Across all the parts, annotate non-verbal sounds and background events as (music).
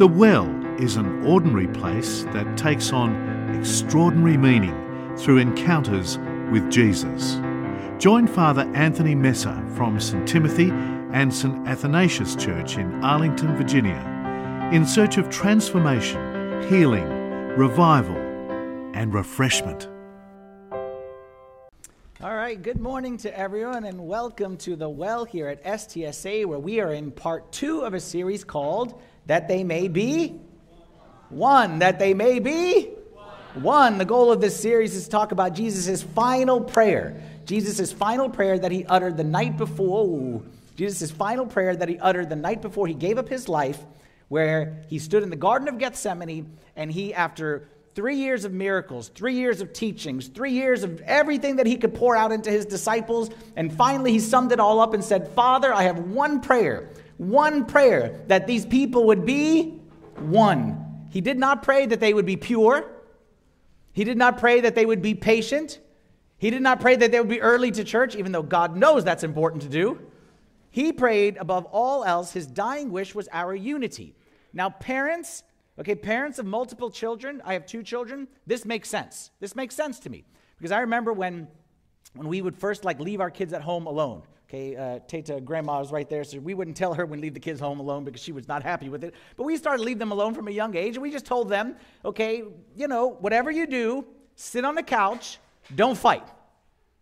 The well is an ordinary place that takes on extraordinary meaning through encounters with Jesus. Join Father Anthony Messeh from St. Timothy and St. Athanasius Church in Arlington, Virginia, in search of transformation, healing, revival, and refreshment. All right, good morning to everyone, and welcome to the Well here at STSA, where we are in part two of a series called That They May Be One. That They May Be One. The goal of this series is to talk about Jesus' final prayer. Jesus' final prayer that he uttered the night before. Jesus' final prayer that he uttered the night before he gave up his life, where he stood in the Garden of Gethsemane and he, after three years of miracles, three years of teachings, three years of everything that he could pour out into his disciples. And finally, he summed it all up and said, Father, I have one prayer, one prayer that these people would be one. He did not pray that they would be pure. He did not pray that they would be patient. He did not pray that they would be early to church, even though God knows that's important to do. He prayed above all else, his dying wish was our unity. Now, parents, Okay, parents of multiple children, I have two children, this makes sense. This makes sense to me. Because I remember when, when we would first like leave our kids at home alone. Okay, uh, Tata, grandma was right there, so we wouldn't tell her when leave the kids home alone because she was not happy with it. But we started leave them alone from a young age, and we just told them, okay, you know, whatever you do, sit on the couch, don't fight.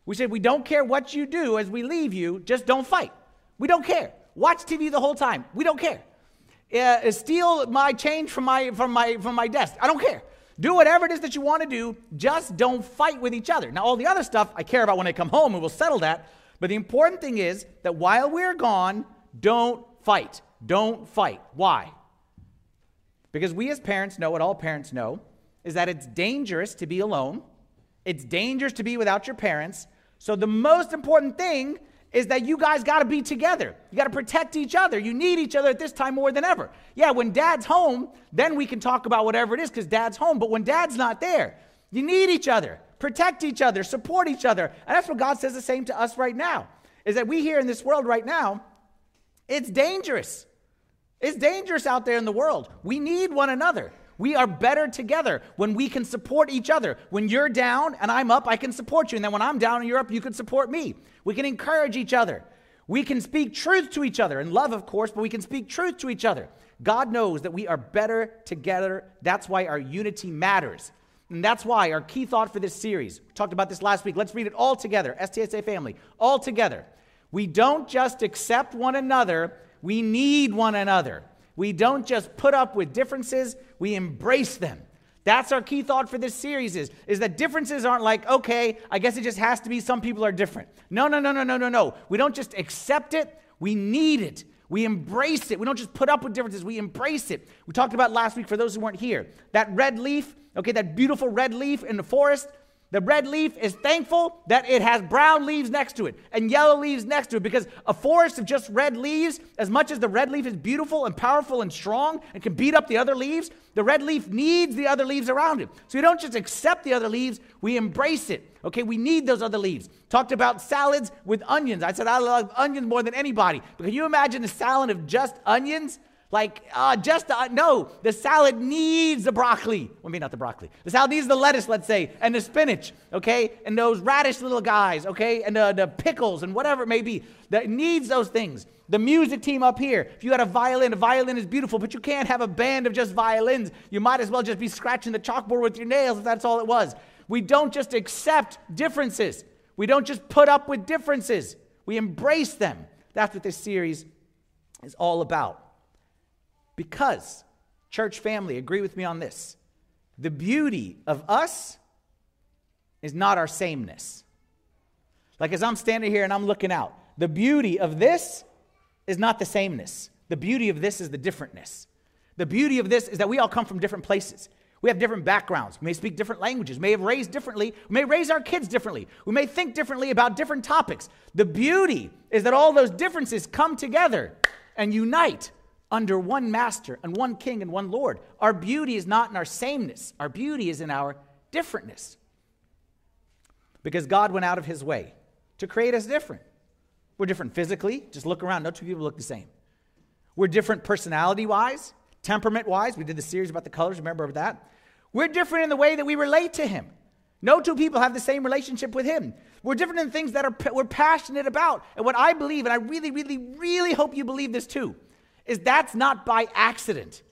We said, we don't care what you do as we leave you, just don't fight. We don't care. Watch TV the whole time. We don't care uh, steal my change from my, from, my, from my desk. I don't care. Do whatever it is that you want to do, just don't fight with each other. Now, all the other stuff I care about when I come home, and we'll settle that. But the important thing is that while we're gone, don't fight. Don't fight. Why? Because we as parents know what all parents know is that it's dangerous to be alone. It's dangerous to be without your parents. So the most important thing is that you guys got to be together. You got to protect each other. You need each other at this time more than ever. Yeah, when dad's home, then we can talk about whatever it is because dad's home. But when dad's not there, you need each other. Protect each other, support each other. And that's what God says the same to us right now. Is that we here in this world right now, it's dangerous. It's dangerous out there in the world. We need one another. We are better together when we can support each other. When you're down and I'm up, I can support you. And then when I'm down and you're up, you can support me. We can encourage each other. We can speak truth to each other, and love, of course, but we can speak truth to each other. God knows that we are better together. That's why our unity matters. And that's why our key thought for this series, we talked about this last week. Let's read it all together, STSA family, all together. We don't just accept one another, we need one another. We don't just put up with differences, we embrace them. That's our key thought for this series is, is that differences aren't like, okay, I guess it just has to be some people are different. No, no, no, no, no, no, no. We don't just accept it, we need it. We embrace it. We don't just put up with differences, we embrace it. We talked about last week for those who weren't here. That red leaf, okay, that beautiful red leaf in the forest, the red leaf is thankful that it has brown leaves next to it and yellow leaves next to it because a forest of just red leaves, as much as the red leaf is beautiful and powerful and strong and can beat up the other leaves, the red leaf needs the other leaves around it. So we don't just accept the other leaves, we embrace it. Okay, we need those other leaves. Talked about salads with onions. I said I love onions more than anybody. But can you imagine a salad of just onions? Like, uh, just, uh, no, the salad needs the broccoli. Well, maybe not the broccoli. The salad needs the lettuce, let's say, and the spinach, okay? And those radish little guys, okay? And the, the pickles and whatever it may be. That needs those things. The music team up here, if you had a violin, a violin is beautiful, but you can't have a band of just violins. You might as well just be scratching the chalkboard with your nails if that's all it was. We don't just accept differences, we don't just put up with differences, we embrace them. That's what this series is all about. Because, church family, agree with me on this. The beauty of us is not our sameness. Like as I'm standing here and I'm looking out, the beauty of this is not the sameness. The beauty of this is the differentness. The beauty of this is that we all come from different places. We have different backgrounds. We may speak different languages. May have raised differently. We may raise our kids differently. We may think differently about different topics. The beauty is that all those differences come together and unite under one master and one king and one Lord. Our beauty is not in our sameness, our beauty is in our differentness. Because God went out of his way to create us different. We're different physically, just look around, no two people look the same. We're different personality wise, temperament wise. We did the series about the colors, remember that? We're different in the way that we relate to Him. No two people have the same relationship with Him. We're different in things that are, we're passionate about. And what I believe, and I really, really, really hope you believe this too, is that's not by accident,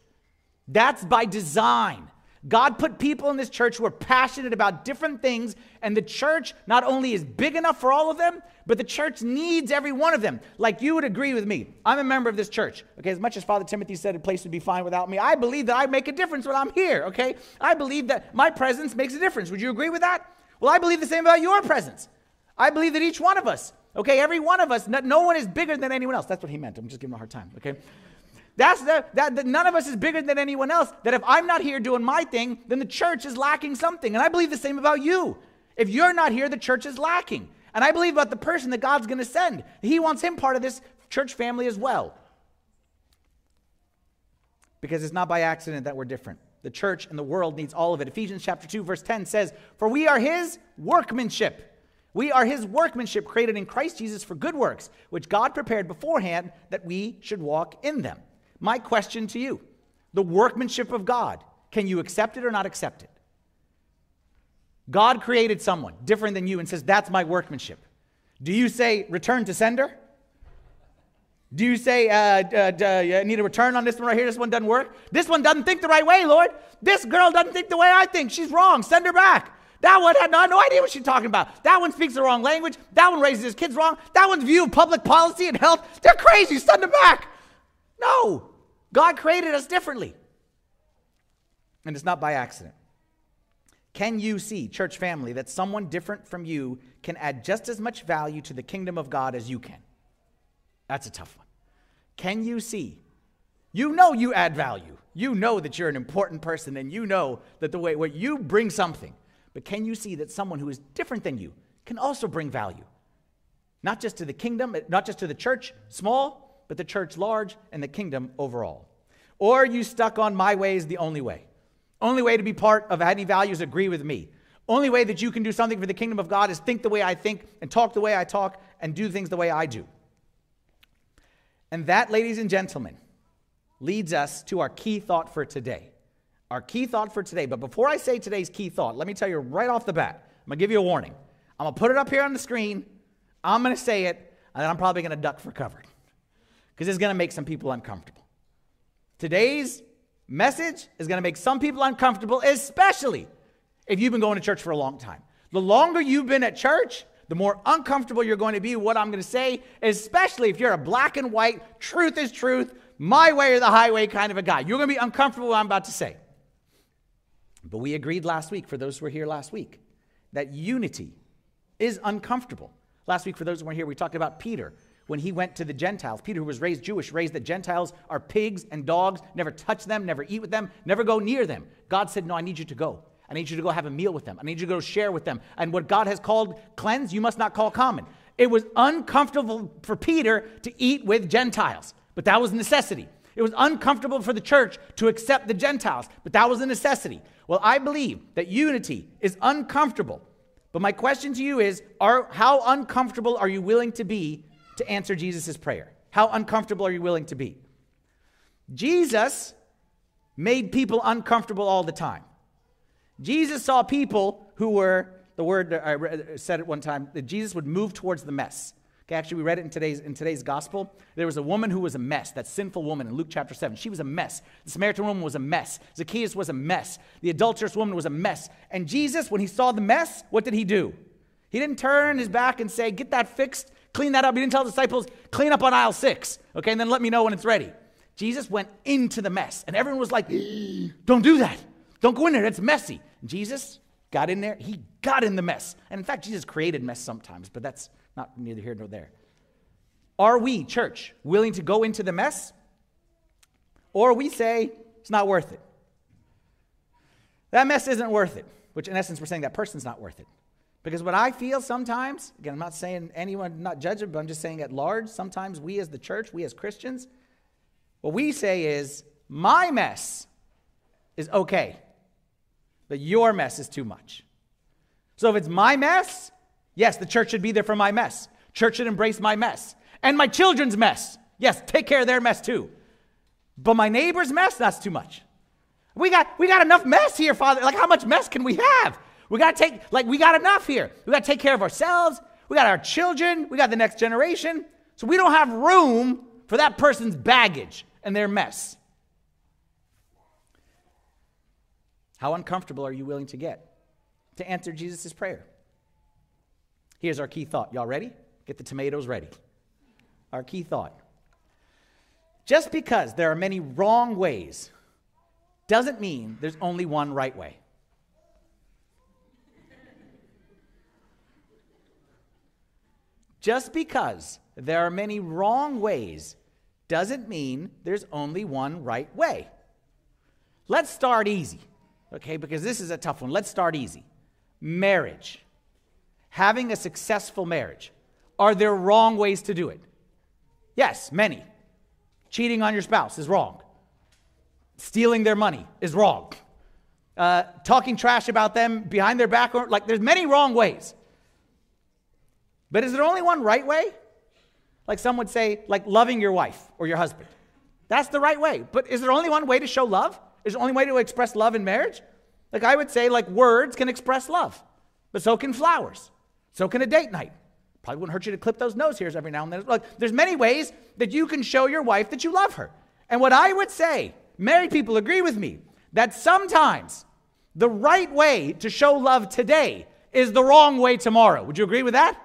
that's by design. God put people in this church who are passionate about different things, and the church not only is big enough for all of them, but the church needs every one of them. Like you would agree with me. I'm a member of this church. Okay, as much as Father Timothy said a place would be fine without me, I believe that I make a difference when I'm here. Okay, I believe that my presence makes a difference. Would you agree with that? Well, I believe the same about your presence. I believe that each one of us, okay, every one of us, no one is bigger than anyone else. That's what he meant. I'm just giving him a hard time, okay? That's the, that, that none of us is bigger than anyone else. That if I'm not here doing my thing, then the church is lacking something. And I believe the same about you. If you're not here, the church is lacking. And I believe about the person that God's going to send. He wants him part of this church family as well. Because it's not by accident that we're different. The church and the world needs all of it. Ephesians chapter 2 verse 10 says, "For we are his workmanship." We are his workmanship created in Christ Jesus for good works, which God prepared beforehand that we should walk in them. My question to you the workmanship of God, can you accept it or not accept it? God created someone different than you and says, That's my workmanship. Do you say, Return to sender? Do you say, uh, uh, uh, need a return on this one right here? This one doesn't work. This one doesn't think the right way, Lord. This girl doesn't think the way I think. She's wrong. Send her back. That one had no, no idea what she's talking about. That one speaks the wrong language. That one raises his kids wrong. That one's view of public policy and health. They're crazy. Send them back. No. God created us differently. And it's not by accident. Can you see, church family, that someone different from you can add just as much value to the kingdom of God as you can? That's a tough one. Can you see? You know you add value. You know that you're an important person and you know that the way what you bring something. But can you see that someone who is different than you can also bring value? Not just to the kingdom, not just to the church, small, but the church large and the kingdom overall? Or are you stuck on my way is the only way? Only way to be part of any values agree with me. Only way that you can do something for the kingdom of God is think the way I think and talk the way I talk and do things the way I do. And that, ladies and gentlemen, leads us to our key thought for today. Our key thought for today. But before I say today's key thought, let me tell you right off the bat, I'm going to give you a warning. I'm going to put it up here on the screen. I'm going to say it, and then I'm probably going to duck for cover because it's going to make some people uncomfortable. Today's message is going to make some people uncomfortable, especially if you've been going to church for a long time. The longer you've been at church, the more uncomfortable you're going to be what I'm going to say, especially if you're a black and white, truth is truth, my way or the highway kind of a guy. You're going to be uncomfortable what I'm about to say. But we agreed last week, for those who were here last week, that unity is uncomfortable. Last week, for those who weren't here, we talked about Peter when he went to the Gentiles. Peter, who was raised Jewish, raised that Gentiles are pigs and dogs, never touch them, never eat with them, never go near them. God said, No, I need you to go. I need you to go have a meal with them. I need you to go share with them. And what God has called cleanse, you must not call common. It was uncomfortable for Peter to eat with Gentiles, but that was necessity. It was uncomfortable for the church to accept the Gentiles, but that was a necessity. Well, I believe that unity is uncomfortable. But my question to you is are, how uncomfortable are you willing to be to answer Jesus' prayer? How uncomfortable are you willing to be? Jesus made people uncomfortable all the time. Jesus saw people who were, the word I said at one time, that Jesus would move towards the mess. Okay, actually, we read it in today's, in today's gospel. There was a woman who was a mess, that sinful woman in Luke chapter 7. She was a mess. The Samaritan woman was a mess. Zacchaeus was a mess. The adulterous woman was a mess. And Jesus, when he saw the mess, what did he do? He didn't turn his back and say, Get that fixed. Clean that up. He didn't tell the disciples, clean up on aisle six, okay, and then let me know when it's ready. Jesus went into the mess, and everyone was like, (gasps) don't do that. Don't go in there. It's messy. Jesus got in there. He got in the mess. And in fact, Jesus created mess sometimes, but that's not neither here nor there. Are we, church, willing to go into the mess? Or we say it's not worth it? That mess isn't worth it, which in essence, we're saying that person's not worth it. Because what I feel sometimes, again, I'm not saying anyone, not judging, but I'm just saying at large, sometimes we as the church, we as Christians, what we say is, my mess is okay, but your mess is too much. So if it's my mess, yes, the church should be there for my mess. Church should embrace my mess. And my children's mess. Yes, take care of their mess too. But my neighbor's mess, that's too much. We got, we got enough mess here, Father. Like, how much mess can we have? We got to take, like, we got enough here. We got to take care of ourselves. We got our children. We got the next generation. So we don't have room for that person's baggage and their mess. How uncomfortable are you willing to get to answer Jesus' prayer? Here's our key thought. Y'all ready? Get the tomatoes ready. Our key thought. Just because there are many wrong ways doesn't mean there's only one right way. Just because there are many wrong ways doesn't mean there's only one right way. Let's start easy, okay, because this is a tough one. Let's start easy. Marriage. Having a successful marriage. Are there wrong ways to do it? Yes, many. Cheating on your spouse is wrong. Stealing their money is wrong. Uh, talking trash about them behind their back, or, like there's many wrong ways. But is there only one right way? Like some would say, like loving your wife or your husband. That's the right way. But is there only one way to show love? Is there only way to express love in marriage? Like I would say, like words can express love, but so can flowers. So can a date night. Probably wouldn't hurt you to clip those nose hairs every now and then. Look, there's many ways that you can show your wife that you love her. And what I would say, married people agree with me, that sometimes the right way to show love today is the wrong way tomorrow. Would you agree with that?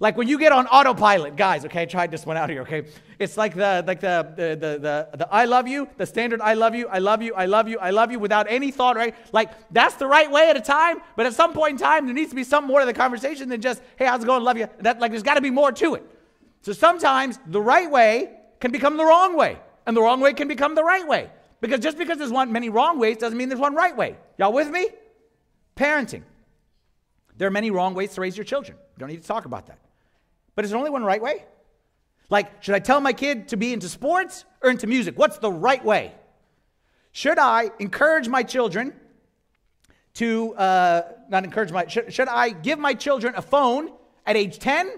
Like when you get on autopilot, guys, okay, I tried this one out here, okay? It's like the like the the the the, the I love you, the standard I love you, I love you, I love you, I love you without any thought, right? Like that's the right way at a time, but at some point in time there needs to be some more to the conversation than just, hey, how's it going? Love you. That like there's got to be more to it. So sometimes the right way can become the wrong way, and the wrong way can become the right way. Because just because there's one many wrong ways doesn't mean there's one right way. Y'all with me? Parenting. There are many wrong ways to raise your children. We don't need to talk about that. But is there only one right way? Like, should I tell my kid to be into sports or into music? What's the right way? Should I encourage my children to, uh, not encourage my, should, should I give my children a phone at age 10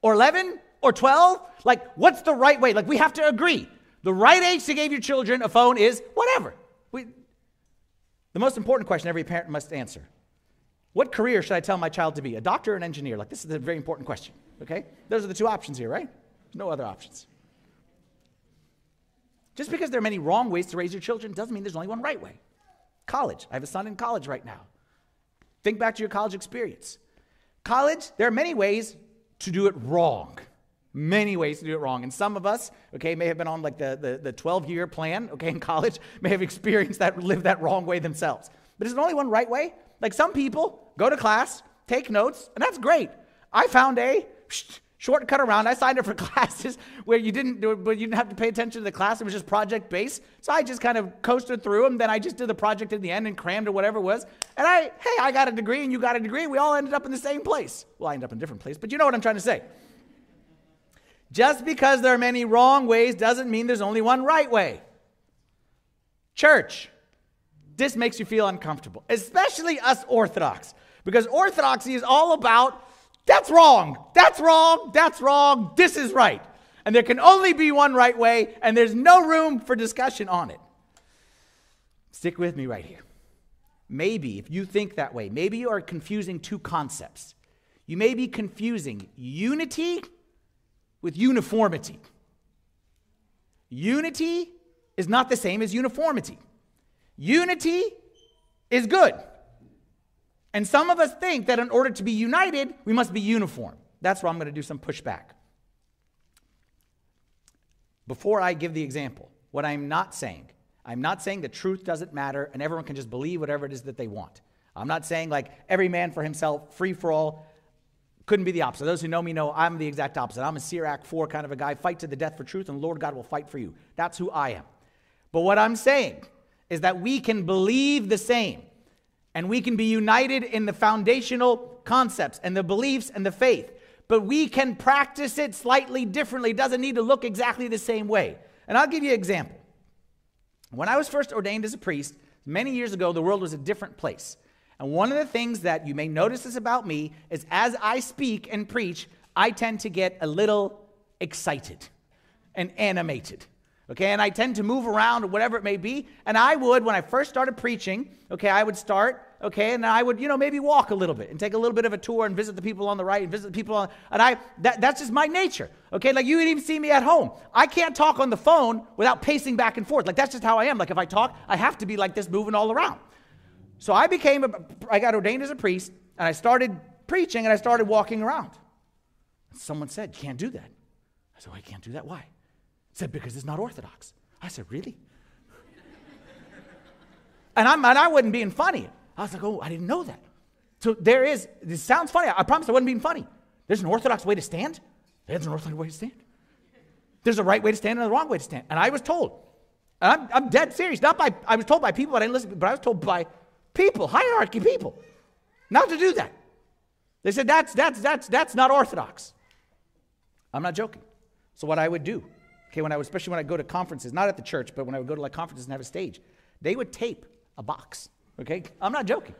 or 11 or 12? Like, what's the right way? Like, we have to agree. The right age to give your children a phone is whatever. We, the most important question every parent must answer What career should I tell my child to be? A doctor or an engineer? Like, this is a very important question. Okay? Those are the two options here, right? No other options. Just because there are many wrong ways to raise your children doesn't mean there's only one right way. College. I have a son in college right now. Think back to your college experience. College, there are many ways to do it wrong. Many ways to do it wrong. And some of us, okay, may have been on like the, the, the 12 year plan, okay, in college, (laughs) may have experienced that, lived that wrong way themselves. But is there only one right way? Like some people go to class, take notes, and that's great. I found a shortcut around. I signed up for (laughs) classes where you didn't do it, but you didn't have to pay attention to the class. It was just project based. So I just kind of coasted through them. Then I just did the project in the end and crammed or whatever it was. And I, hey, I got a degree and you got a degree. We all ended up in the same place. Well, I ended up in a different place, but you know what I'm trying to say. Just because there are many wrong ways doesn't mean there's only one right way. Church, this makes you feel uncomfortable, especially us Orthodox, because Orthodoxy is all about that's wrong. That's wrong. That's wrong. This is right. And there can only be one right way, and there's no room for discussion on it. Stick with me right here. Maybe, if you think that way, maybe you are confusing two concepts. You may be confusing unity with uniformity. Unity is not the same as uniformity. Unity is good. And some of us think that in order to be united, we must be uniform. That's where I'm going to do some pushback. Before I give the example, what I'm not saying, I'm not saying the truth doesn't matter and everyone can just believe whatever it is that they want. I'm not saying like every man for himself, free for all. Couldn't be the opposite. Those who know me know I'm the exact opposite. I'm a Sirach 4 kind of a guy, fight to the death for truth, and Lord God will fight for you. That's who I am. But what I'm saying is that we can believe the same and we can be united in the foundational concepts and the beliefs and the faith. But we can practice it slightly differently. It doesn't need to look exactly the same way. And I'll give you an example. When I was first ordained as a priest, many years ago, the world was a different place. And one of the things that you may notice is about me is as I speak and preach, I tend to get a little excited and animated. Okay, and I tend to move around or whatever it may be. And I would, when I first started preaching, okay, I would start, okay, and then I would, you know, maybe walk a little bit and take a little bit of a tour and visit the people on the right and visit the people on, and I, that, that's just my nature. Okay, like you would even see me at home. I can't talk on the phone without pacing back and forth. Like that's just how I am. Like if I talk, I have to be like this, moving all around. So I became, a, I got ordained as a priest, and I started preaching and I started walking around. Someone said, You can't do that. I said, Well, I can't do that. Why? Said, Because it's not orthodox. I said, Really? (laughs) and, I'm, and I wasn't being funny. I was like, Oh, I didn't know that. So there is, this sounds funny. I promise I wasn't being funny. There's an orthodox way to stand, there's an orthodox way to stand. There's a right way to stand and a wrong way to stand. And I was told, and I'm, I'm dead serious, not by, I was told by people, but I didn't listen, but I was told by people, hierarchy people, not to do that. They said, that's, that's, that's, that's not orthodox. I'm not joking. So what I would do, okay, when I especially when I go to conferences, not at the church, but when I would go to like conferences and have a stage, they would tape a box. Okay, I'm not joking.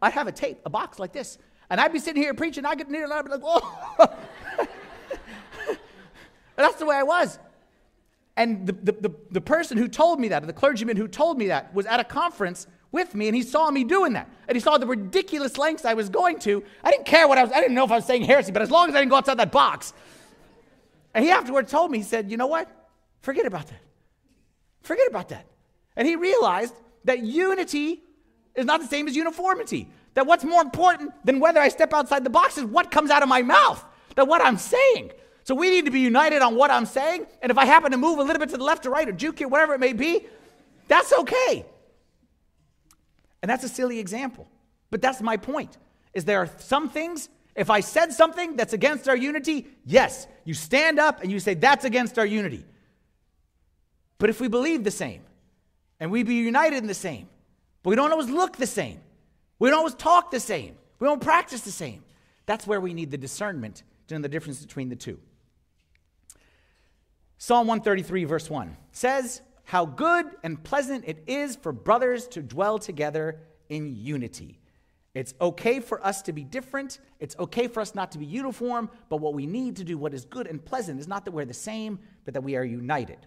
I'd have a tape, a box like this, and I'd be sitting here preaching. I get near and I'd be like, "Whoa!" (laughs) that's the way I was. And the, the, the, the person who told me that, the clergyman who told me that, was at a conference with me and he saw me doing that. And he saw the ridiculous lengths I was going to. I didn't care what I was, I didn't know if I was saying heresy, but as long as I didn't go outside that box, and he afterward told me, he said, You know what? Forget about that. Forget about that. And he realized that unity is not the same as uniformity. That what's more important than whether I step outside the box is what comes out of my mouth, that what I'm saying. So we need to be united on what I'm saying. And if I happen to move a little bit to the left or right or juke you, whatever it may be, that's okay. And that's a silly example. But that's my point. Is there are some things if I said something that's against our unity, yes, you stand up and you say, that's against our unity. But if we believe the same and we be united in the same, but we don't always look the same, we don't always talk the same, we don't practice the same, that's where we need the discernment to know the difference between the two. Psalm 133, verse 1 says, How good and pleasant it is for brothers to dwell together in unity. It's okay for us to be different. It's okay for us not to be uniform. But what we need to do, what is good and pleasant, is not that we're the same, but that we are united.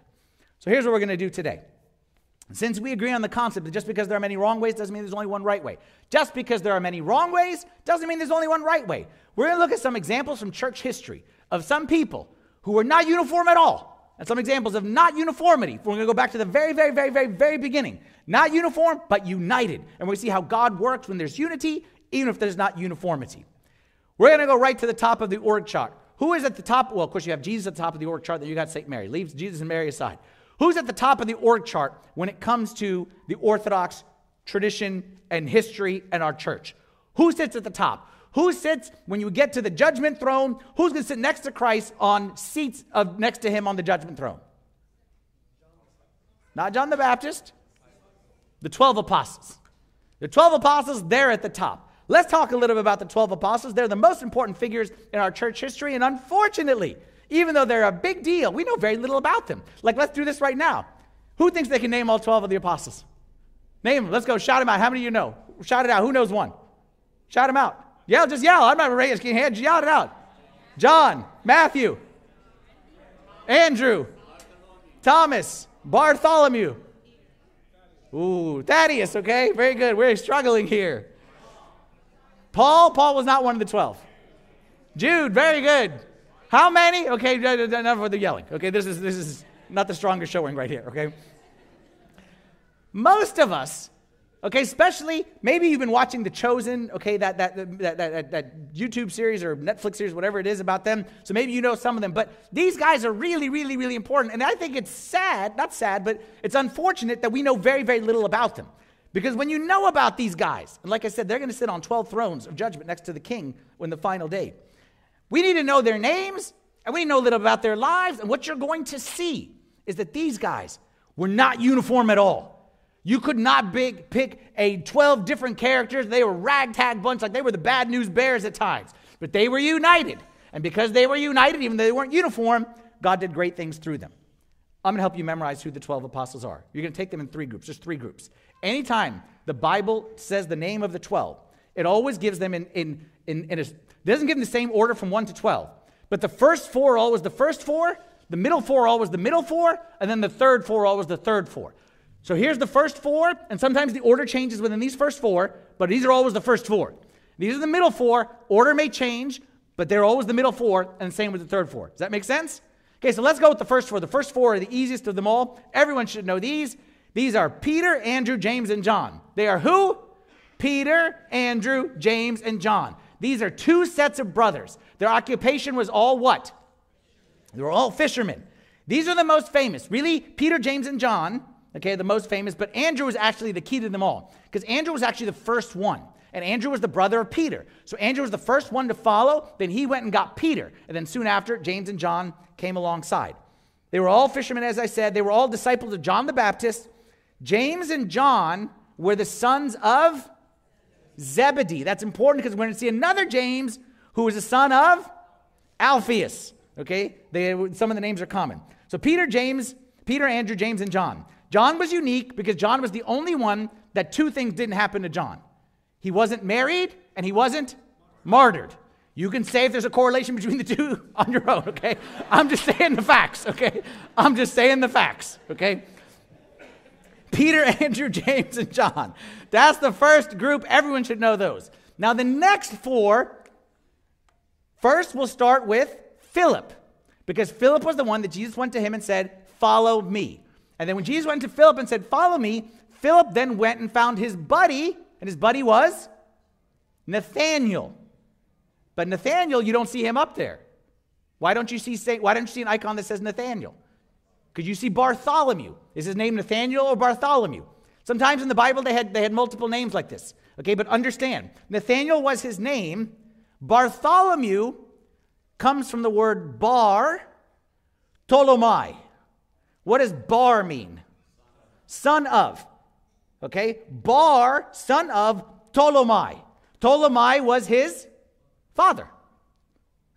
So here's what we're going to do today. Since we agree on the concept that just because there are many wrong ways doesn't mean there's only one right way. Just because there are many wrong ways doesn't mean there's only one right way. We're going to look at some examples from church history of some people who were not uniform at all and some examples of not uniformity. We're going to go back to the very, very, very, very, very beginning. Not uniform, but united. And we see how God works when there's unity, even if there's not uniformity. We're going to go right to the top of the org chart. Who is at the top? Well, of course, you have Jesus at the top of the org chart, then you got St. Mary. Leaves Jesus and Mary aside. Who's at the top of the org chart when it comes to the Orthodox tradition and history and our church? Who sits at the top? Who sits when you get to the judgment throne? Who's going to sit next to Christ on seats of next to him on the judgment throne? Not John the Baptist. The 12 apostles. The 12 apostles, they're at the top. Let's talk a little bit about the 12 apostles. They're the most important figures in our church history, and unfortunately, even though they're a big deal, we know very little about them. Like, let's do this right now. Who thinks they can name all 12 of the apostles? Name them. Let's go. Shout them out. How many of you know? Shout it out. Who knows one? Shout them out. Yell, just yell. I'm not raising hands. Yell it out. John, Matthew, Andrew, Thomas, Bartholomew. Ooh, Thaddeus, okay? Very good. We're struggling here. Paul, Paul was not one of the 12. Jude, very good. How many? Okay, enough of the yelling. Okay, this is this is not the strongest showing right here, okay? Most of us Okay, especially maybe you've been watching The Chosen, okay, that, that, that, that, that YouTube series or Netflix series, whatever it is about them. So maybe you know some of them. But these guys are really, really, really important. And I think it's sad, not sad, but it's unfortunate that we know very, very little about them. Because when you know about these guys, and like I said, they're going to sit on 12 thrones of judgment next to the king when the final day. We need to know their names, and we need to know a little about their lives. And what you're going to see is that these guys were not uniform at all. You could not big, pick a 12 different characters. They were ragtag bunch, like they were the bad news bears at times. But they were united. And because they were united, even though they weren't uniform, God did great things through them. I'm going to help you memorize who the 12 apostles are. You're going to take them in three groups, just three groups. Anytime the Bible says the name of the 12, it always gives them in, in, in, in a, it doesn't give them the same order from 1 to 12. But the first four always the first four, The middle four always the middle four, and then the third four always the third four. So here's the first four, and sometimes the order changes within these first four, but these are always the first four. These are the middle four. Order may change, but they're always the middle four, and same with the third four. Does that make sense? Okay, so let's go with the first four. The first four are the easiest of them all. Everyone should know these. These are Peter, Andrew, James, and John. They are who? Peter, Andrew, James, and John. These are two sets of brothers. Their occupation was all what? They were all fishermen. These are the most famous. Really, Peter, James, and John, okay, the most famous, but Andrew was actually the key to them all because Andrew was actually the first one. And Andrew was the brother of Peter. So Andrew was the first one to follow. Then he went and got Peter. And then soon after, James and John came alongside. They were all fishermen, as I said. They were all disciples of John the Baptist. James and John were the sons of Zebedee. That's important because we're going to see another James who was the son of Alphaeus. Okay? They, some of the names are common. So Peter, James, Peter, Andrew, James, and John. John was unique because John was the only one that two things didn't happen to John. He wasn't married and he wasn't martyred. You can say if there's a correlation between the two (laughs) on your own, okay? I'm just saying the facts, okay? I'm just saying the facts, okay? Peter, (laughs) Andrew, James, and John. That's the first group. Everyone should know those. Now, the next four, first we'll start with Philip, because Philip was the one that Jesus went to him and said, Follow me. And then when Jesus went to Philip and said, Follow me, Philip then went and found his buddy, and his buddy was Nathaniel. But Nathaniel, you don't see him up there. Why don't you see why don't you see an icon that says Nathaniel? Because you see Bartholomew. Is his name Nathaniel or Bartholomew? Sometimes in the Bible they had, they had multiple names like this. Okay, but understand, Nathaniel was his name. Bartholomew comes from the word bar, tolomai. What does bar mean? Son of. Okay, bar, son of Ptolemy. Ptolemy was his father.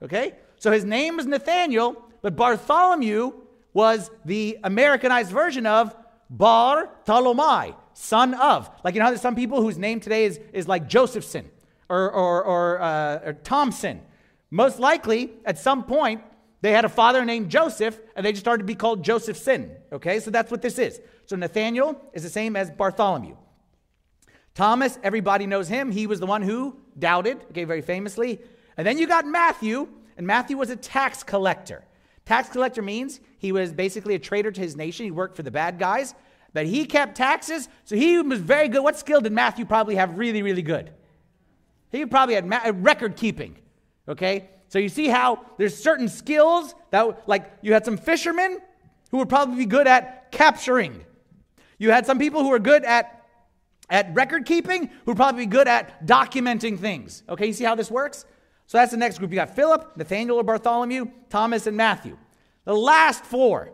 Okay, so his name was Nathaniel, but Bartholomew was the Americanized version of Bar Talomai, son of. Like, you know there's some people whose name today is, is like Josephson or, or, or, uh, or Thompson. Most likely, at some point, they had a father named Joseph, and they just started to be called Josephson. Okay, so that's what this is. So Nathaniel is the same as Bartholomew. Thomas, everybody knows him. He was the one who doubted, okay, very famously. And then you got Matthew, and Matthew was a tax collector. Tax collector means he was basically a traitor to his nation. He worked for the bad guys, but he kept taxes, so he was very good. What skill did Matthew probably have really, really good? He probably had ma- uh, record keeping, okay? So you see how there's certain skills that, like, you had some fishermen who would probably be good at capturing. You had some people who were good at, at record keeping, who would probably be good at documenting things. Okay, you see how this works? So that's the next group. You got Philip, Nathaniel or Bartholomew, Thomas, and Matthew. The last four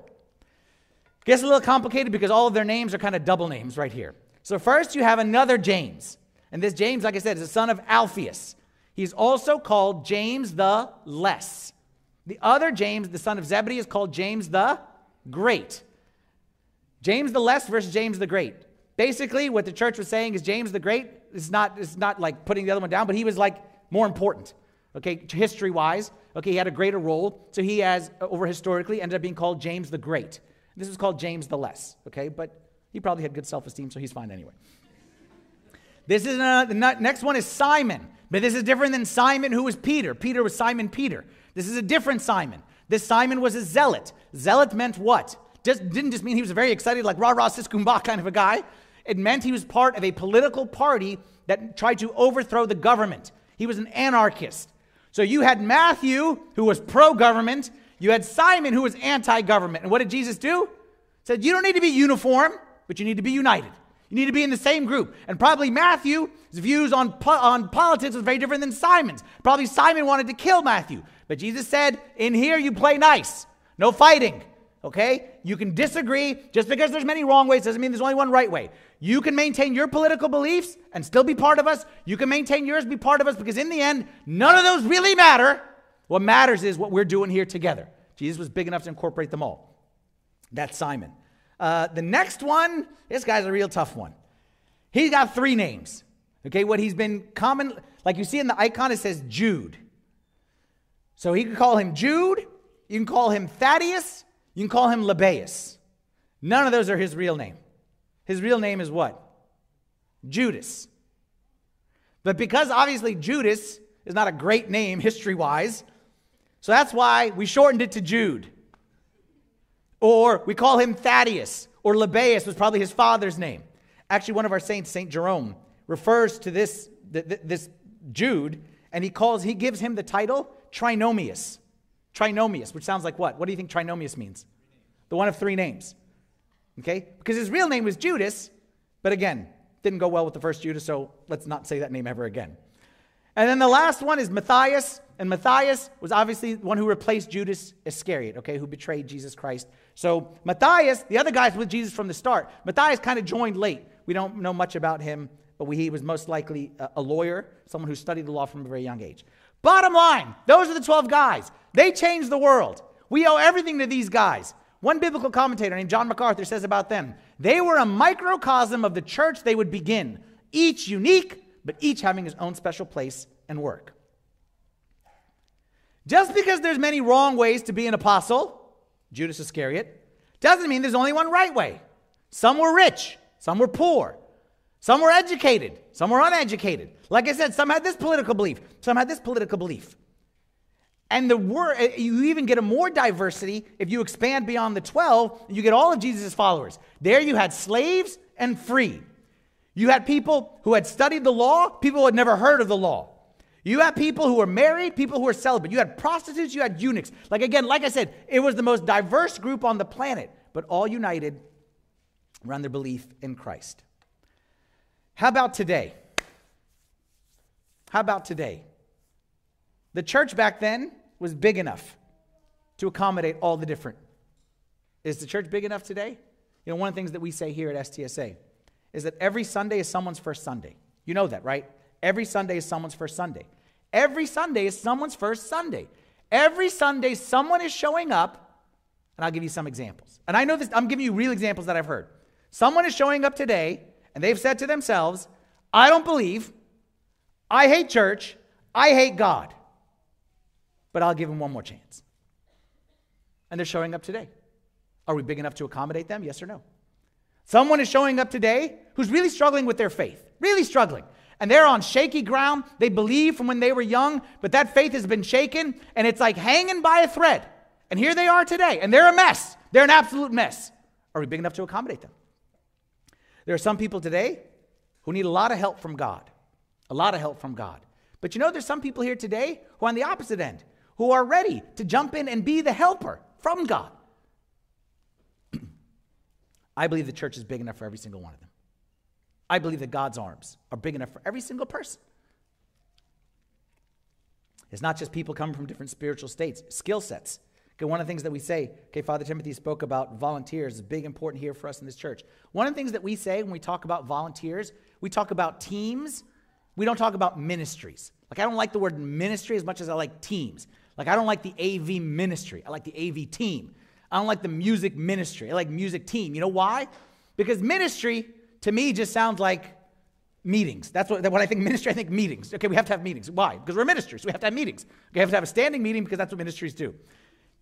gets a little complicated because all of their names are kind of double names right here. So first you have another James. And this James, like I said, is the son of Alphaeus. He's also called James the Less. The other James, the son of Zebedee, is called James the Great. James the Less versus James the Great. Basically, what the church was saying is James the Great is not, is not like putting the other one down, but he was like more important okay, history wise. Okay, he had a greater role. So he has, uh, over historically, ended up being called James the Great. This is called James the Less, okay? But he probably had good self esteem, so he's fine anyway. This is uh, the next one is Simon, but this is different than Simon, who was Peter. Peter was Simon Peter. This is a different Simon. This Simon was a zealot. Zealot meant what? Just didn't just mean he was very excited, like rah rah siskumba kind of a guy. It meant he was part of a political party that tried to overthrow the government. He was an anarchist. So you had Matthew, who was pro government. You had Simon, who was anti government. And what did Jesus do? He Said, You don't need to be uniform, but you need to be united. You need to be in the same group. And probably Matthew's views on, po- on politics was very different than Simon's. Probably Simon wanted to kill Matthew. But Jesus said, In here you play nice, no fighting. Okay? You can disagree. Just because there's many wrong ways doesn't mean there's only one right way. You can maintain your political beliefs and still be part of us. You can maintain yours, be part of us, because in the end, none of those really matter. What matters is what we're doing here together. Jesus was big enough to incorporate them all. That's Simon. Uh, the next one, this guy's a real tough one. He's got three names. Okay, what he's been common, like you see in the icon, it says Jude. So he could call him Jude, you can call him Thaddeus, you can call him Lebbaeus. None of those are his real name. His real name is what? Judas. But because obviously Judas is not a great name history wise, so that's why we shortened it to Jude. Or we call him Thaddeus, or Lebbaeus was probably his father's name. Actually, one of our saints, St. Jerome, refers to this, this Jude, and he calls, he gives him the title Trinomius. Trinomius, which sounds like what? What do you think Trinomius means? The one of three names. Okay? Because his real name was Judas, but again, didn't go well with the first Judas, so let's not say that name ever again. And then the last one is Matthias, and Matthias was obviously the one who replaced Judas Iscariot, okay, who betrayed Jesus Christ. So Matthias, the other guy's with Jesus from the start. Matthias kind of joined late. We don't know much about him, but he was most likely a lawyer, someone who studied the law from a very young age. Bottom line, those are the 12 guys. They changed the world. We owe everything to these guys. One biblical commentator named John MacArthur says about them they were a microcosm of the church they would begin, each unique, but each having his own special place and work. Just because there's many wrong ways to be an apostle, Judas Iscariot, doesn't mean there's only one right way. Some were rich, some were poor, some were educated, some were uneducated. Like I said, some had this political belief, some had this political belief. And the word, eh, you even get a more diversity if you expand beyond the 12, you get all of Jesus' followers. There you had slaves and free. You had people who had studied the law, people who had never heard of the law. You had people who were married, people who were celibate. You had prostitutes, you had eunuchs. Like again, like I said, it was the most diverse group on the planet, but all united around their belief in Christ. How about today? How about today? The church back then was big enough to accommodate all the different. Is the church big enough today? You know, one of the things that we say here at STSA is that every Sunday is someone's first Sunday. You know that, right? Every Sunday is someone's first Sunday. Every Sunday is someone's first Sunday. Every Sunday, someone is showing up, and I'll give you some examples. And I know this, I'm giving you real examples that I've heard. Someone is showing up today, and they've said to themselves, I don't believe, I hate church, I hate God but I'll give them one more chance. And they're showing up today. Are we big enough to accommodate them? Yes or no? Someone is showing up today who's really struggling with their faith, really struggling. And they're on shaky ground. They believe from when they were young, but that faith has been shaken and it's like hanging by a thread. And here they are today, and they're a mess. They're an absolute mess. Are we big enough to accommodate them? There are some people today who need a lot of help from God, a lot of help from God. But you know, there's some people here today who are on the opposite end who are ready to jump in and be the helper from God. (clears throat) I believe the church is big enough for every single one of them. I believe that God's arms are big enough for every single person. It's not just people coming from different spiritual states, skill sets. Okay, one of the things that we say, okay, Father Timothy spoke about volunteers, is big important here for us in this church. One of the things that we say when we talk about volunteers, we talk about teams. We don't talk about ministries. Like I don't like the word ministry as much as I like teams. Like, I don't like the AV ministry. I like the AV team. I don't like the music ministry. I like music team. You know why? Because ministry, to me, just sounds like meetings. That's what, when I think ministry, I think meetings. Okay, we have to have meetings. Why? Because we're ministers. We have to have meetings. We have to have a standing meeting because that's what ministries do.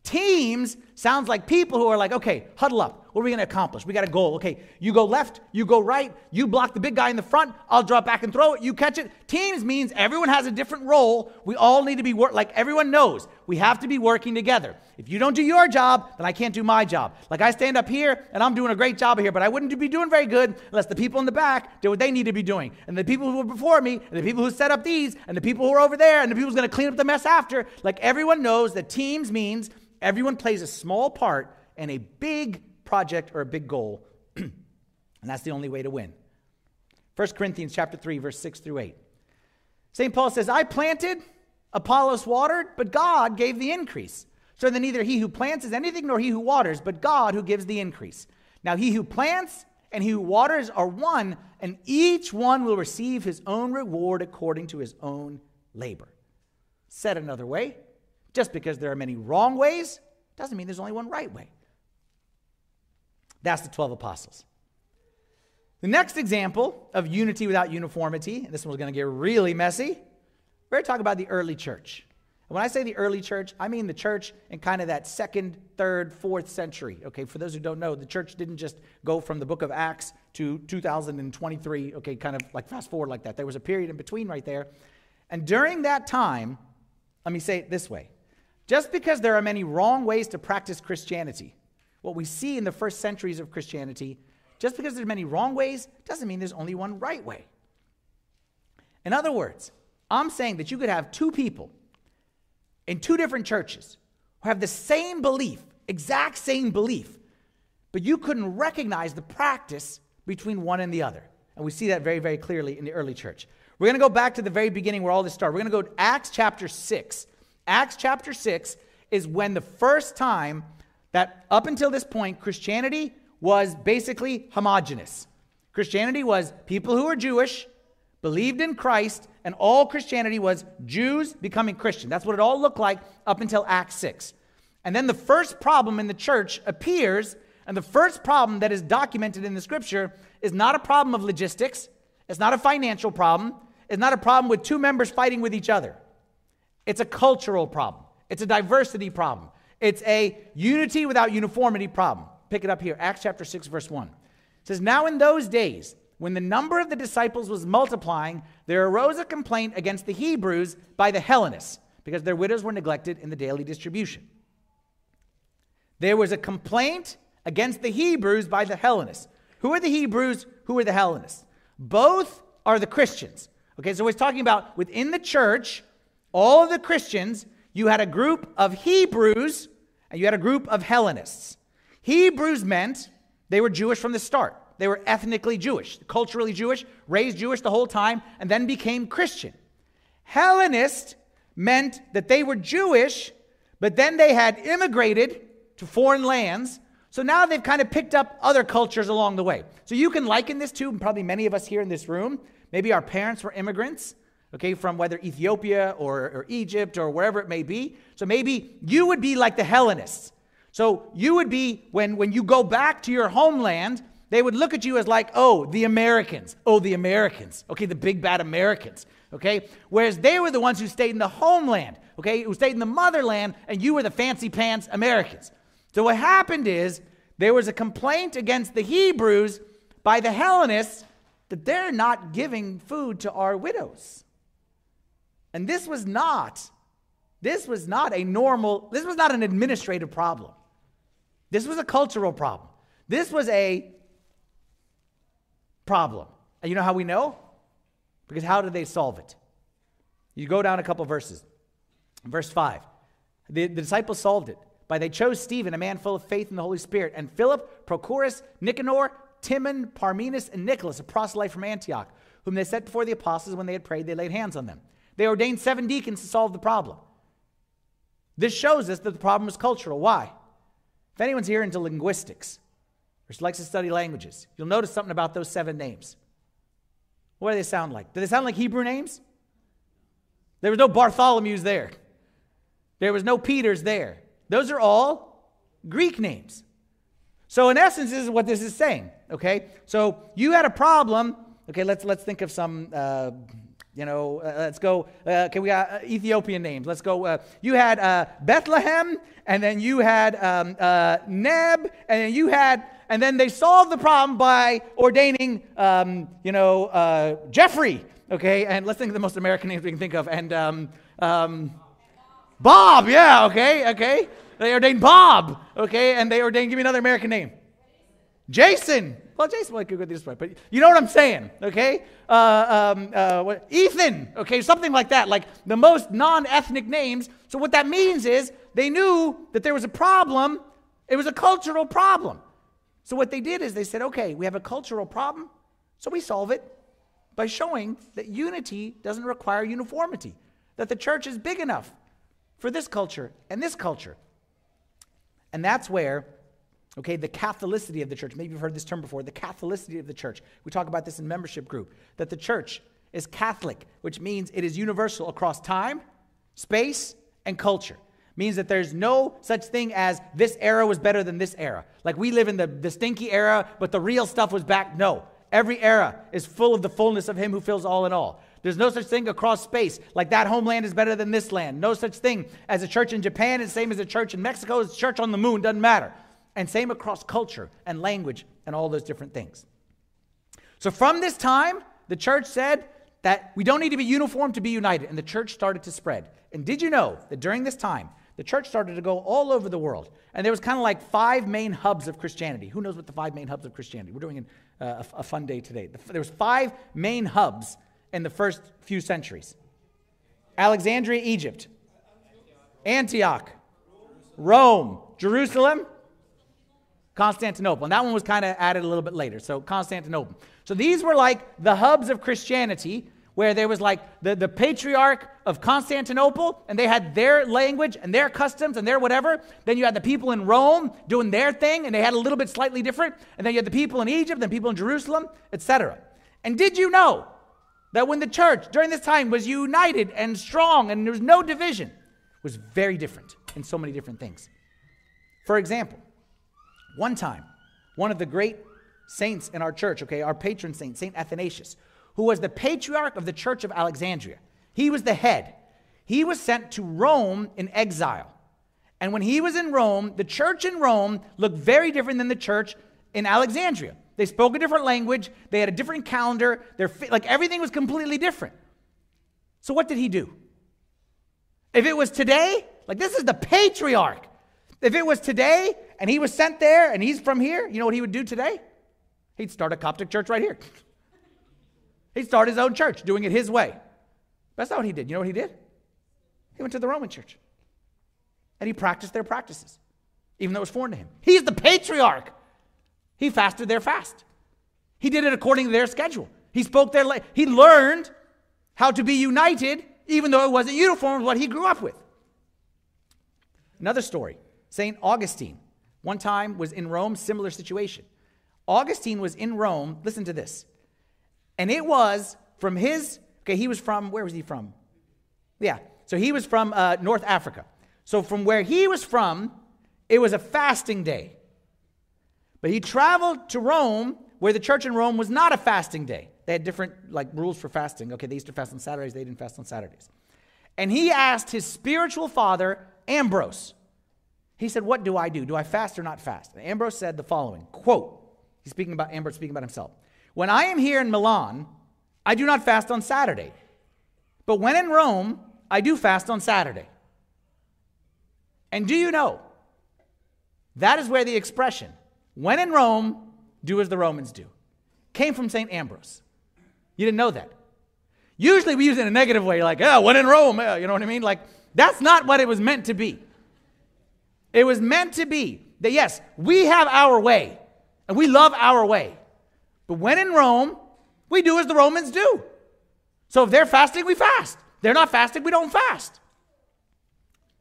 Teams sounds like people who are like, okay, huddle up. What are we going to accomplish? We got a goal. Okay, you go left, you go right, you block the big guy in the front, I'll drop back and throw it, you catch it. Teams means everyone has a different role. We all need to be work like everyone knows. We have to be working together. If you don't do your job, then I can't do my job. Like I stand up here and I'm doing a great job here, but I wouldn't be doing very good unless the people in the back did what they need to be doing. And the people who were before me, and the people who set up these, and the people who are over there, and the people who's going to clean up the mess after, like everyone knows that teams means Everyone plays a small part in a big project or a big goal, (clears throat) and that's the only way to win. 1 Corinthians chapter 3 verse 6 through 8. St. Paul says, "I planted, Apollos watered, but God gave the increase. So then neither he who plants is anything nor he who waters, but God who gives the increase. Now he who plants and he who waters are one, and each one will receive his own reward according to his own labor." Said another way, just because there are many wrong ways doesn't mean there's only one right way. That's the 12 apostles. The next example of unity without uniformity, and this one's going to get really messy, we're going to talk about the early church. And When I say the early church, I mean the church in kind of that second, third, fourth century. Okay, for those who don't know, the church didn't just go from the book of Acts to 2023, okay, kind of like fast forward like that. There was a period in between right there. And during that time, let me say it this way just because there are many wrong ways to practice Christianity, what we see in the first centuries of Christianity, just because there's many wrong ways doesn't mean there's only one right way. In other words, I'm saying that you could have two people in two different churches who have the same belief, exact same belief, but you couldn't recognize the practice between one and the other. And we see that very, very clearly in the early church. We're going to go back to the very beginning where all this started. We're going to go to Acts chapter 6. Acts chapter 6 is when the first time that, up until this point, Christianity was basically homogenous. Christianity was people who were Jewish, believed in Christ, and all Christianity was Jews becoming Christian. That's what it all looked like up until Acts 6. And then the first problem in the church appears, and the first problem that is documented in the scripture is not a problem of logistics, it's not a financial problem, it's not a problem with two members fighting with each other. It's a cultural problem, it's a diversity problem, it's a unity without uniformity problem. Pick it up here, Acts chapter 6, verse 1. It says, Now in those days, when the number of the disciples was multiplying, there arose a complaint against the Hebrews by the Hellenists because their widows were neglected in the daily distribution. There was a complaint against the Hebrews by the Hellenists. Who are the Hebrews? Who are the Hellenists? Both are the Christians. Okay, so he's talking about within the church, all of the Christians, you had a group of Hebrews and you had a group of Hellenists. Hebrews meant they were Jewish from the start. They were ethnically Jewish, culturally Jewish, raised Jewish the whole time, and then became Christian. Hellenist meant that they were Jewish, but then they had immigrated to foreign lands. So now they've kind of picked up other cultures along the way. So you can liken this to, probably many of us here in this room, maybe our parents were immigrants, okay, from whether Ethiopia or, or Egypt or wherever it may be. So maybe you would be like the Hellenists. So you would be, when, when you go back to your homeland, they would look at you as like, oh, the Americans. Oh, the Americans. Okay, the big bad Americans. Okay? Whereas they were the ones who stayed in the homeland, okay, who stayed in the motherland, and you were the fancy pants Americans. So what happened is there was a complaint against the Hebrews by the Hellenists that they're not giving food to our widows. And this was not, this was not a normal, this was not an administrative problem. This was a cultural problem. This was a problem. And you know how we know? Because how did they solve it? You go down a couple verses. Verse 5. The, the disciples solved it by they chose Stephen, a man full of faith in the Holy Spirit, and Philip, Prochorus, Nicanor, Timon, Parmenas, and Nicholas, a proselyte from Antioch, whom they set before the apostles when they had prayed, they laid hands on them. They ordained seven deacons to solve the problem. This shows us that the problem was cultural. Why? If anyone's here into linguistics, or likes to study languages, you'll notice something about those seven names. What do they sound like? Do they sound like Hebrew names? There was no Bartholomew's there. There was no Peter's there. Those are all Greek names. So in essence, this is what this is saying. Okay, so you had a problem. Okay, let's let's think of some. Uh, you know, uh, let's go. Uh, okay, we got uh, Ethiopian names. Let's go. Uh, you had uh, Bethlehem, and then you had um, Neb, and then you had and then they solved the problem by ordaining, um, you know, uh, Jeffrey, okay? And let's think of the most American names we can think of. And um, um, Bob, yeah, okay, okay. They ordained Bob, okay? And they ordained, give me another American name. Jason. Well, Jason might go this way, but you know what I'm saying, okay? Uh, um, uh, what, Ethan, okay, something like that, like the most non ethnic names. So, what that means is they knew that there was a problem, it was a cultural problem. So what they did is they said, okay, we have a cultural problem, so we solve it by showing that unity doesn't require uniformity, that the church is big enough for this culture and this culture. And that's where, okay, the Catholicity of the church, maybe you've heard this term before, the Catholicity of the church. We talk about this in membership group, that the church is Catholic, which means it is universal across time, space, and culture means that there's no such thing as this era was better than this era. Like we live in the, the stinky era, but the real stuff was back. No. Every era is full of the fullness of Him who fills all in all. There's no such thing across space, like that homeland is better than this land. No such thing as a church in Japan is same as a church in Mexico, it's church on the moon, doesn't matter. And same across culture and language and all those different things. So from this time, the church said that we don't need to be uniform to be united, and the church started to spread. And did you know that during this time, the church started to go all over the world. And there was kind of like five main hubs of Christianity. Who knows what the five main hubs of Christianity? We're doing a, uh, a, a fun day today. There was five main hubs in the first few centuries. Alexandria, Egypt. Antioch. Rome. Jerusalem. Constantinople. And that one was kind of added a little bit later. So Constantinople. So these were like the hubs of Christianity where there was like the, the patriarch of Constantinople, and they had their language and their customs and their whatever. Then you had the people in Rome doing their thing, and they had a little bit slightly different. And then you had the people in Egypt, then people in Jerusalem, etc. And did you know that when the church during this time was united and strong and there was no division, was very different in so many different things? For example, one time, one of the great saints in our church, okay, our patron saint, Saint Athanasius, who was the patriarch of the church of Alexandria. He was the head. He was sent to Rome in exile. And when he was in Rome, the church in Rome looked very different than the church in Alexandria. They spoke a different language, they had a different calendar, their like everything was completely different. So what did he do? If it was today, like this is the patriarch. If it was today and he was sent there and he's from here, you know what he would do today? He'd start a Coptic church right here. He started his own church, doing it his way. That's not what he did. You know what he did? He went to the Roman church and he practiced their practices, even though it was foreign to him. He's the patriarch. He fasted their fast. He did it according to their schedule. He spoke their, la- he learned how to be united, even though it wasn't uniform what he grew up with. Another story St. Augustine, one time was in Rome, similar situation. Augustine was in Rome, listen to this. And it was from his, okay, he was from, where was he from? Yeah, so he was from uh, North Africa. So from where he was from, it was a fasting day. But he traveled to Rome, where the church in Rome was not a fasting day. They had different like rules for fasting. Okay, they used to fast on Saturdays, they didn't fast on Saturdays. And he asked his spiritual father, Ambrose. He said, What do I do? Do I fast or not fast? And Ambrose said the following quote, he's speaking about Ambrose speaking about himself. When I am here in Milan, I do not fast on Saturday. But when in Rome, I do fast on Saturday. And do you know? That is where the expression, when in Rome, do as the Romans do, came from St. Ambrose. You didn't know that. Usually we use it in a negative way, like, oh, when in Rome, uh, you know what I mean? Like, that's not what it was meant to be. It was meant to be that, yes, we have our way, and we love our way. But when in Rome, we do as the Romans do. So if they're fasting, we fast. They're not fasting, we don't fast.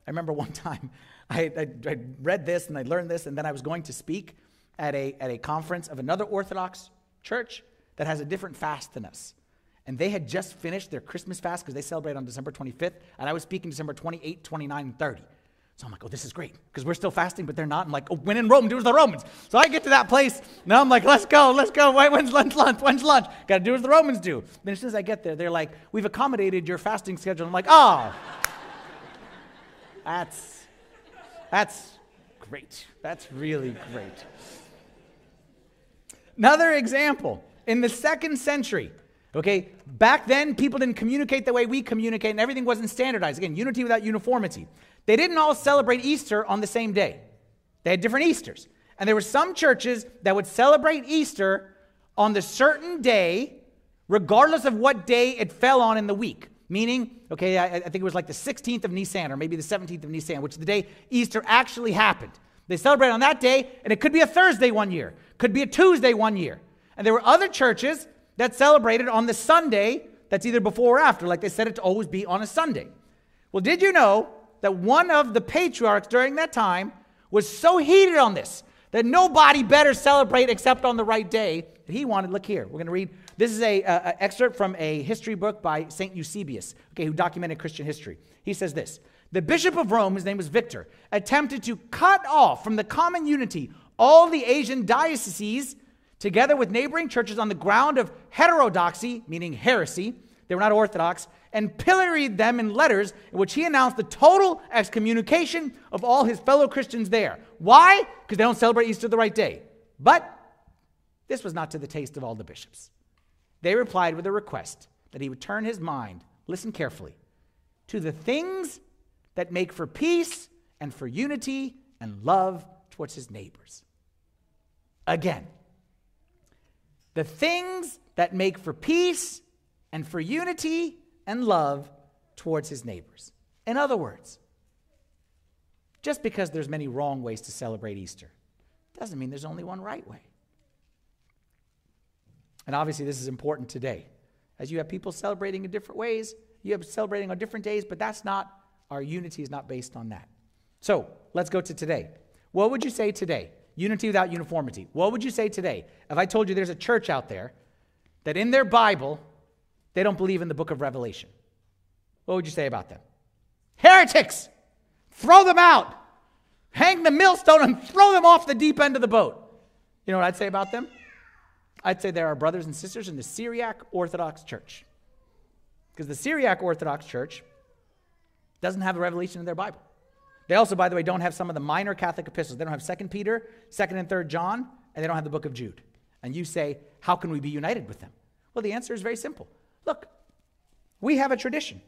I remember one (laughs) time I, I, I, read this and I learned this, and then I was going to speak at a, at a conference of another Orthodox church that has a different fast than us. And they had just finished their Christmas fast because they celebrate on December 25th, and I was speaking December 28, 29, and 30. So I'm like, oh, this is great because we're still fasting, but they're not. I'm like, oh, when in Rome, do as the Romans. So I get to that place. Now I'm like, let's go, let's go. When's lunch? Lunch? When's lunch? Got to do as the Romans do. Then as soon as I get there, they're like, we've accommodated your fasting schedule. I'm like, oh, (laughs) that's that's great. That's really great. Another example in the second century. Okay, back then people didn't communicate the way we communicate, and everything wasn't standardized. Again, unity without uniformity. They didn't all celebrate Easter on the same day, they had different Easters. And there were some churches that would celebrate Easter on the certain day, regardless of what day it fell on in the week. Meaning, okay, I, I think it was like the 16th of Nisan or maybe the 17th of Nisan, which is the day Easter actually happened. They celebrate on that day, and it could be a Thursday one year, could be a Tuesday one year. And there were other churches that celebrated on the Sunday that's either before or after, like they said it to always be on a Sunday. Well, did you know that one of the patriarchs during that time was so heated on this that nobody better celebrate except on the right day that he wanted. Look here, we're going to read. This is a, a, a excerpt from a history book by Saint Eusebius, okay, who documented Christian history. He says this: The Bishop of Rome, his name was Victor, attempted to cut off from the common unity all the Asian dioceses, together with neighboring churches, on the ground of heterodoxy, meaning heresy they were not Orthodox, and pilloried them in letters in which he announced the total excommunication of all his fellow Christians there. Why? Because they don't celebrate Easter the right day. But this was not to the taste of all the bishops. They replied with a request that he would turn his mind, listen carefully, to the things that make for peace and for unity and love towards his neighbors. Again, the things that make for peace and for unity and love towards his neighbors. In other words, just because there's many wrong ways to celebrate Easter doesn't mean there's only one right way. And obviously, this is important today. As you have people celebrating in different ways, you have celebrating on different days, but that's not, our unity is not based on that. So let's go to today. What would you say today? Unity without uniformity. What would you say today if I told you there's a church out there that in their Bible, they don't believe in the book of Revelation? What would you say about them? Heretics! Throw them out! Hang the millstone and throw them off the deep end of the boat. You know what I'd say about them? I'd say they're our brothers and sisters in the Syriac Orthodox Church. Because the Syriac Orthodox Church doesn't have a revelation in their Bible. They also, by the way, don't have some of the minor Catholic epistles. They don't have 2 Peter, 2nd and 3rd John, and they don't have the book of Jude. And you say, how can we be united with them? Well, the answer is very simple. Look, we have a tradition,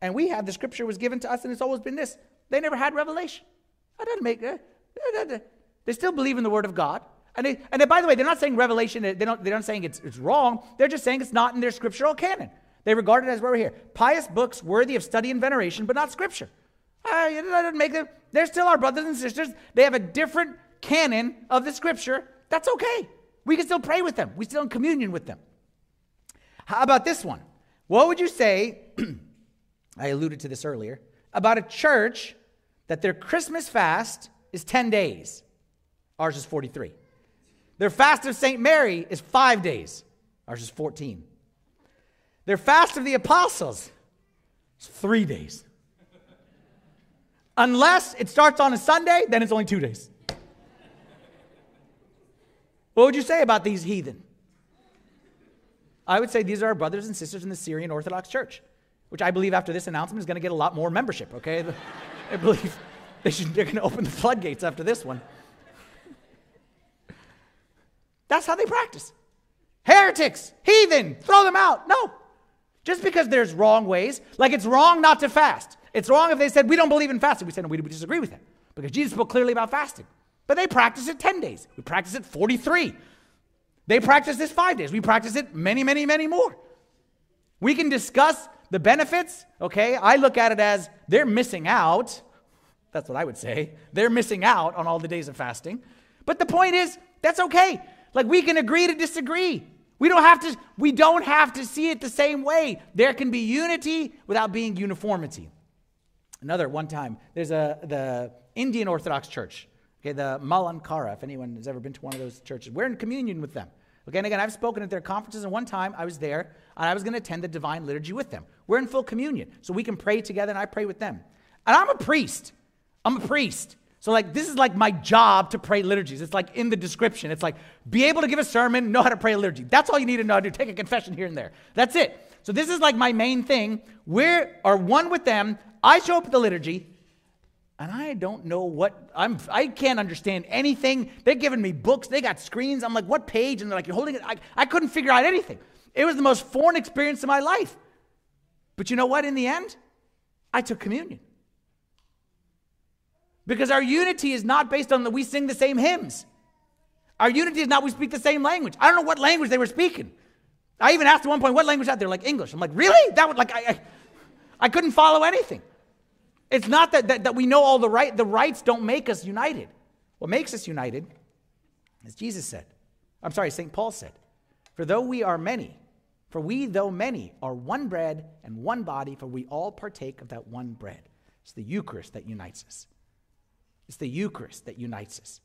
and we have the scripture was given to us, and it's always been this. They never had revelation. That doesn't make uh, They still believe in the word of God. And, they, and they, by the way, they're not saying revelation, they don't, they're not saying it's, it's wrong. They're just saying it's not in their scriptural canon. They regard it as where we're here. Pious books worthy of study and veneration, but not scripture. Uh, that doesn't make them, they're still our brothers and sisters. They have a different canon of the scripture. That's okay. We can still pray with them, we still in communion with them. How about this one? What would you say? (clears throat) I alluded to this earlier about a church that their Christmas fast is 10 days. Ours is 43. Their fast of St. Mary is five days. Ours is 14. Their fast of the apostles is three days. Unless it starts on a Sunday, then it's only two days. What would you say about these heathen? I would say these are our brothers and sisters in the Syrian Orthodox Church, which I believe after this announcement is going to get a lot more membership, okay? (laughs) I believe they should, they're going to open the floodgates after this one. That's how they practice. Heretics, heathen, throw them out. No. Just because there's wrong ways, like it's wrong not to fast. It's wrong if they said, we don't believe in fasting. We said, no, we disagree with it. Because Jesus spoke clearly about fasting. But they practice it 10 days. We practice it 43. They practice this five days. We practice it many, many, many more. We can discuss the benefits, okay? I look at it as they're missing out that's what I would say. They're missing out on all the days of fasting. But the point is, that's okay. Like we can agree to disagree. We don't have to we don't have to see it the same way. There can be unity without being uniformity. Another one time, there's a the Indian Orthodox Church, okay, the Malankara, if anyone has ever been to one of those churches. We're in communion with them. And again, I've spoken at their conferences, and one time I was there, and I was going to attend the divine liturgy with them. We're in full communion, so we can pray together, and I pray with them. And I'm a priest. I'm a priest. So, like, this is like my job to pray liturgies. It's like in the description. It's like, be able to give a sermon, know how to pray a liturgy. That's all you need to know how to do. Take a confession here and there. That's it. So, this is like my main thing. We are one with them. I show up at the liturgy, and I don't know what I'm. I can't understand anything. They're giving me books. They got screens. I'm like, what page? And they're like, you're holding it. I, I couldn't figure out anything. It was the most foreign experience of my life. But you know what? In the end, I took communion. Because our unity is not based on that we sing the same hymns. Our unity is not we speak the same language. I don't know what language they were speaking. I even asked at one point, what language out there? Like English. I'm like, really? That would like I, I, I couldn't follow anything. It's not that, that, that we know all the right, the rites don't make us united. What makes us united, as Jesus said, I'm sorry, St. Paul said, for though we are many, for we, though many, are one bread and one body, for we all partake of that one bread. It's the Eucharist that unites us. It's the Eucharist that unites us.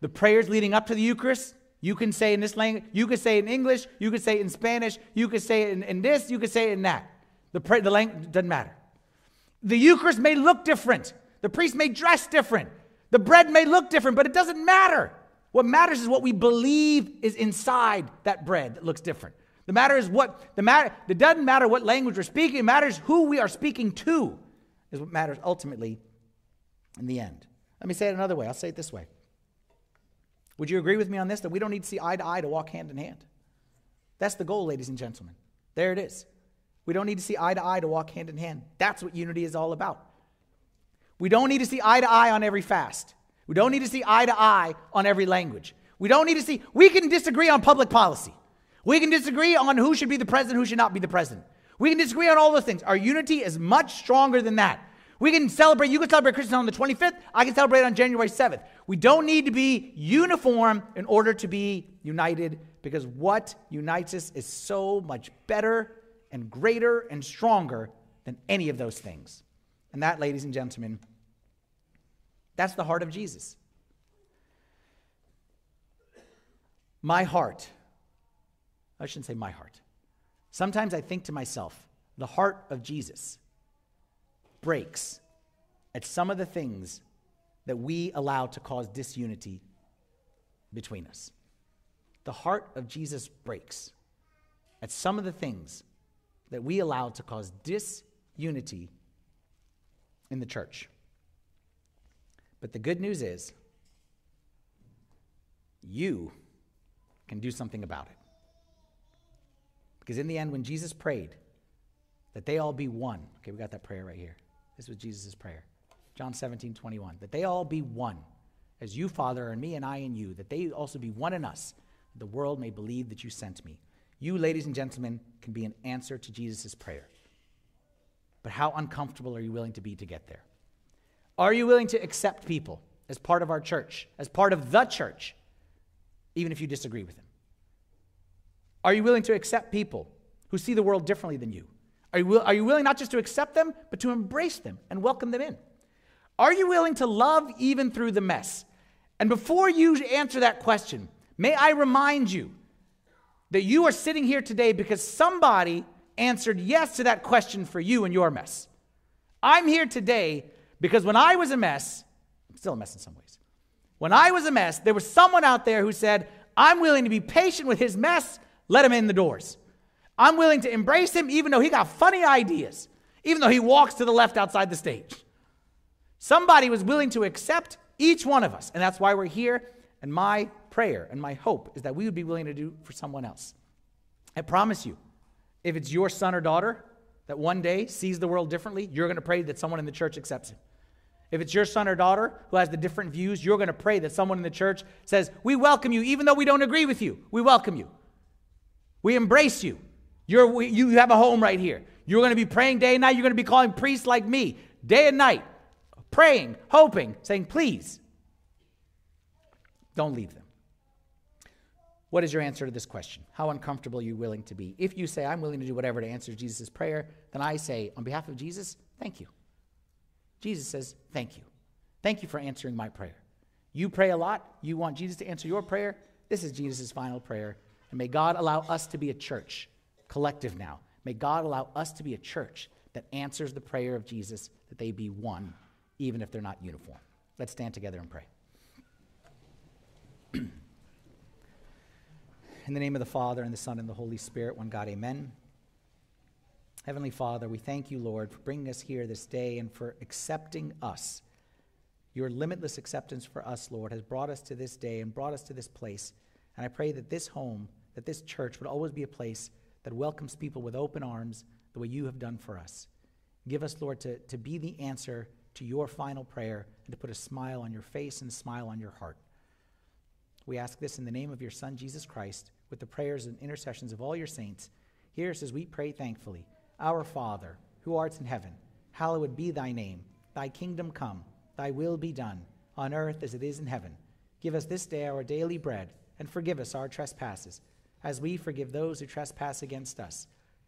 The prayers leading up to the Eucharist, you can say in this language, you can say in English, you can say in Spanish, you can say in, in this, you can say in that. The, the language doesn't matter. The Eucharist may look different. The priest may dress different. The bread may look different, but it doesn't matter. What matters is what we believe is inside that bread that looks different. The matter is what the matter it doesn't matter what language we're speaking, it matters who we are speaking to, is what matters ultimately in the end. Let me say it another way. I'll say it this way. Would you agree with me on this that we don't need to see eye to eye to walk hand in hand? That's the goal, ladies and gentlemen. There it is. We don't need to see eye to eye to walk hand in hand. That's what unity is all about. We don't need to see eye to eye on every fast. We don't need to see eye to eye on every language. We don't need to see, we can disagree on public policy. We can disagree on who should be the president, who should not be the president. We can disagree on all those things. Our unity is much stronger than that. We can celebrate, you can celebrate Christmas on the 25th, I can celebrate on January 7th. We don't need to be uniform in order to be united because what unites us is so much better and greater and stronger than any of those things. And that, ladies and gentlemen, that's the heart of Jesus. My heart, I shouldn't say my heart. Sometimes I think to myself, the heart of Jesus breaks at some of the things that we allow to cause disunity between us. The heart of Jesus breaks at some of the things that we allow to cause disunity in the church. But the good news is, you can do something about it. Because in the end, when Jesus prayed that they all be one, okay, we got that prayer right here. This was Jesus' prayer. John 17, 21. That they all be one, as you, Father, and me, and I, and you, that they also be one in us, that the world may believe that you sent me. You, ladies and gentlemen, can be an answer to Jesus' prayer. But how uncomfortable are you willing to be to get there? Are you willing to accept people as part of our church, as part of the church, even if you disagree with them? Are you willing to accept people who see the world differently than you? Are you, are you willing not just to accept them, but to embrace them and welcome them in? Are you willing to love even through the mess? And before you answer that question, may I remind you that you are sitting here today because somebody answered yes to that question for you and your mess. I'm here today because when I was a mess, I'm still a mess in some ways. When I was a mess, there was someone out there who said, I'm willing to be patient with his mess, let him in the doors. I'm willing to embrace him even though he got funny ideas, even though he walks to the left outside the stage. Somebody was willing to accept each one of us, and that's why we're here. And my prayer and my hope is that we would be willing to do for someone else. I promise you, if it's your son or daughter that one day sees the world differently, you're going to pray that someone in the church accepts him. If it's your son or daughter who has the different views, you're going to pray that someone in the church says, We welcome you, even though we don't agree with you. We welcome you. We embrace you. You're, you have a home right here. You're going to be praying day and night. You're going to be calling priests like me day and night, praying, hoping, saying, Please, don't leave them. What is your answer to this question? How uncomfortable are you willing to be? If you say, I'm willing to do whatever to answer Jesus' prayer, then I say, on behalf of Jesus, thank you. Jesus says, thank you. Thank you for answering my prayer. You pray a lot. You want Jesus to answer your prayer. This is Jesus' final prayer. And may God allow us to be a church, collective now. May God allow us to be a church that answers the prayer of Jesus that they be one, even if they're not uniform. Let's stand together and pray. In the name of the Father, and the Son, and the Holy Spirit, one God, amen. Heavenly Father, we thank you, Lord, for bringing us here this day and for accepting us. Your limitless acceptance for us, Lord, has brought us to this day and brought us to this place. And I pray that this home, that this church would always be a place that welcomes people with open arms the way you have done for us. Give us, Lord, to, to be the answer to your final prayer and to put a smile on your face and a smile on your heart. We ask this in the name of your Son, Jesus Christ with the prayers and intercessions of all your saints, hear us as we pray thankfully. Our Father, who art in heaven, hallowed be thy name. Thy kingdom come, thy will be done, on earth as it is in heaven. Give us this day our daily bread, and forgive us our trespasses, as we forgive those who trespass against us.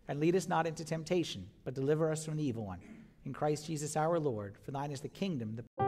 And lead us not into temptation, but deliver us from the evil one. In Christ Jesus our Lord, for thine is the kingdom, the